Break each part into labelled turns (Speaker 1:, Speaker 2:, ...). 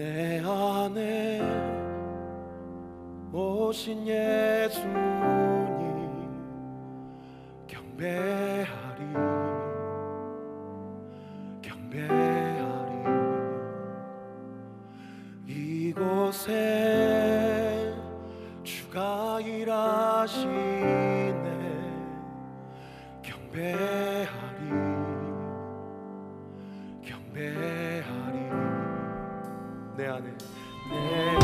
Speaker 1: 내 안에 오신 예수님 경배하리 경배하리. 이곳에 주가 일하시네 경배하리 경배 내 안에. 내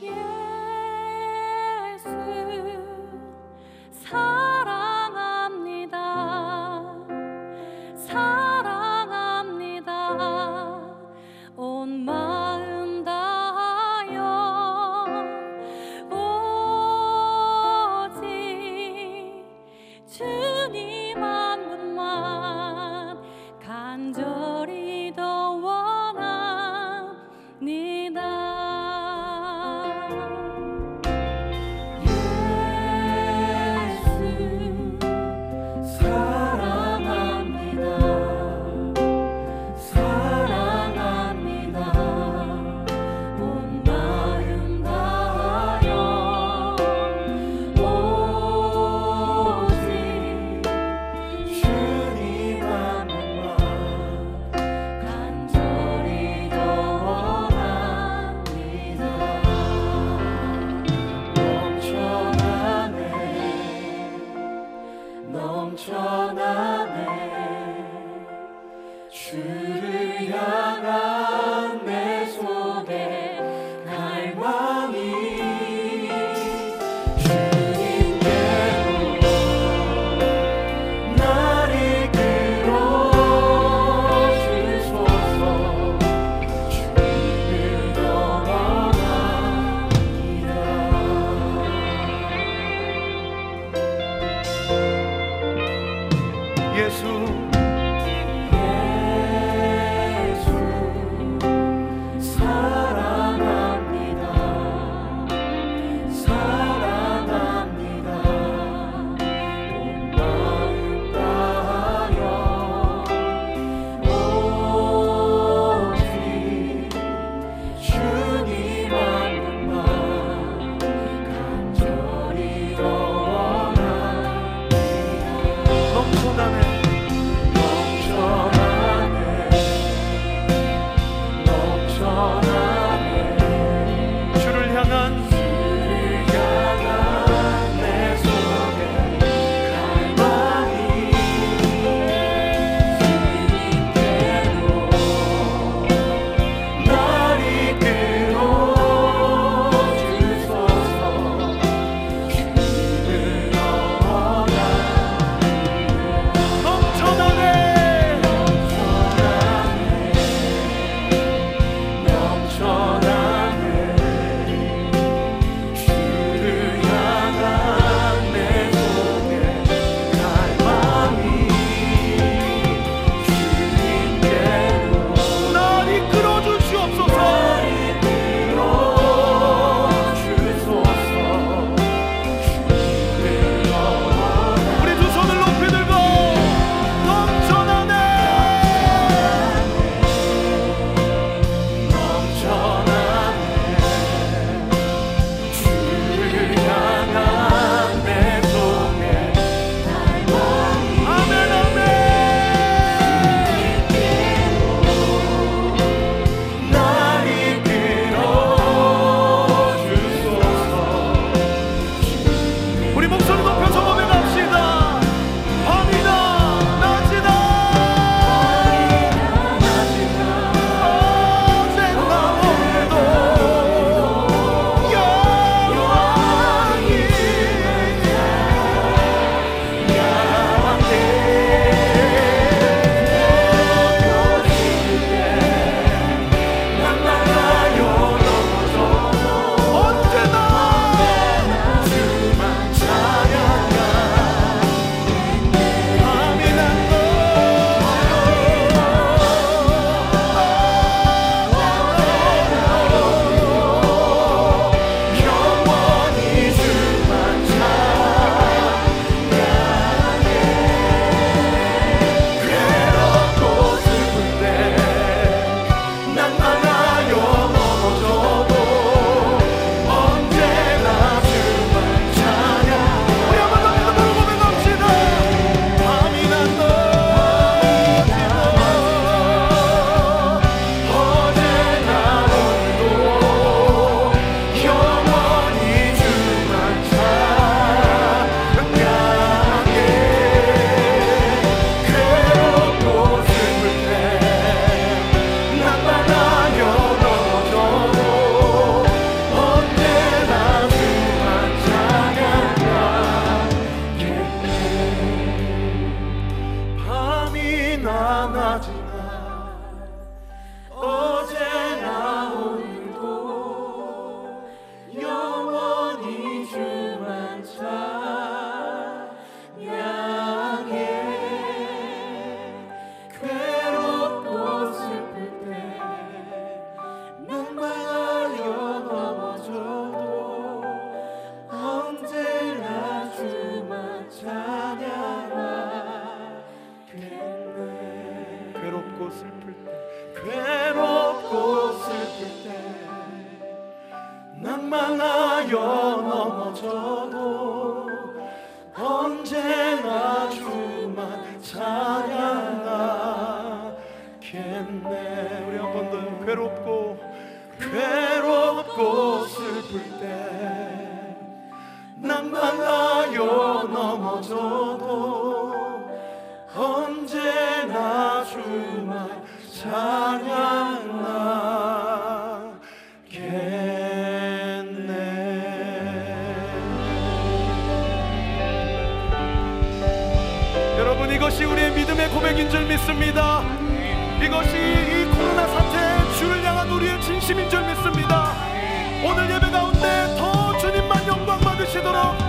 Speaker 1: Yeah. 괴롭고 괴롭고 슬플 때 난 만나요 넘어져도 언제나 주만 찬양하겠네. 여러분 이것이 우리의 믿음의 고백인 줄 믿습니다. 이것이 이 코로나 주를 향한 우리의 진심인 줄 믿습니다. 오늘 예배 가운데 더 주님만 영광 받으시도록